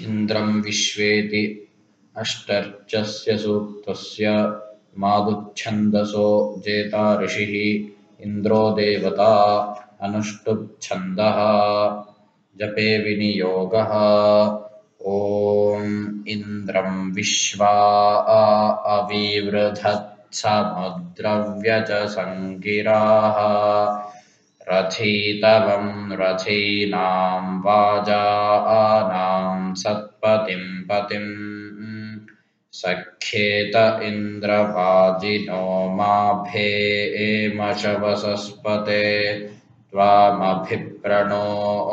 इन्द्रं विश्वेति अष्टर्चस्य सूक्तस्य मादुच्छन्दसो जेता ऋषिः इन्द्रो देवता अनुष्टुप्छन्दः। जपे विनियोगः। ॐ इन्द्रं विश्वा अविवृधत्समुद्रव्यजसङ्गिराः। रथीतवं रथीनां वाजानां सत्पतिं पतिम् सख्येत इन्द्रवाजिनो माभेमशवसस्पते त्वामभिप्रणो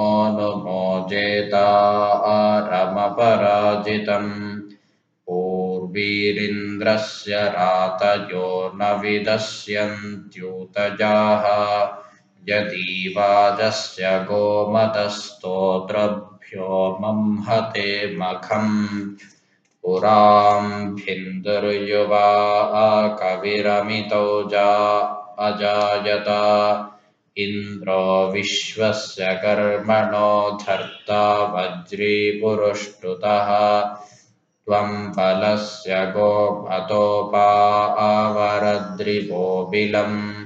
अनुमोजेतारमपराजितम् पूर्वीरिन्द्रस्य रातयो न विदस्यन्त्यूतजाः यदीवाजस्य गोमतस्तोत्रभ्यो मंहते मखम् पुराम्भिन्दुर्युवा कविरमितौ जा अजायत। इन्द्रो विश्वस्य कर्मणो धर्ता वज्रीपुरुष्टुतः। त्वं बलस्य गोमतोपा आवरद्रिवोबिलम्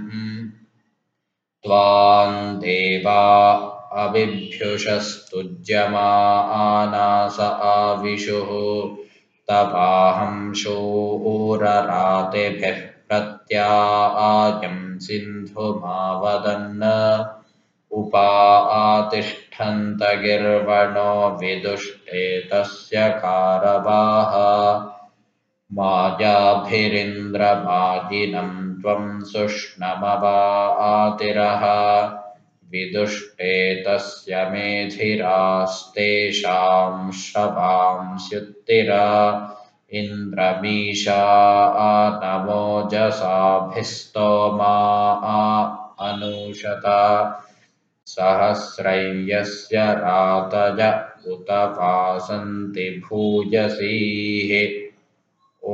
त्वां देवा अविभ्युषस्तुज्यमानास आविशुः तवाहं शूररातिभिः प्रत्यायं सिन्धुमावदन् उपा आतिष्ठन्त गिर्वणो विदुष्टे तस्य कारवाः मायाभिरिन्द्रमाजिनं त्वं सुष्णमवा आतिरः विदुष्टे तस्य मेधिरास्तेषां श्रवांस्युत्तिरा इन्द्रमीशा नमोजसाभिस्तोमा अनूशत सहस्रं यस्य रातज उत वासन्ति भूयसीः। ॐ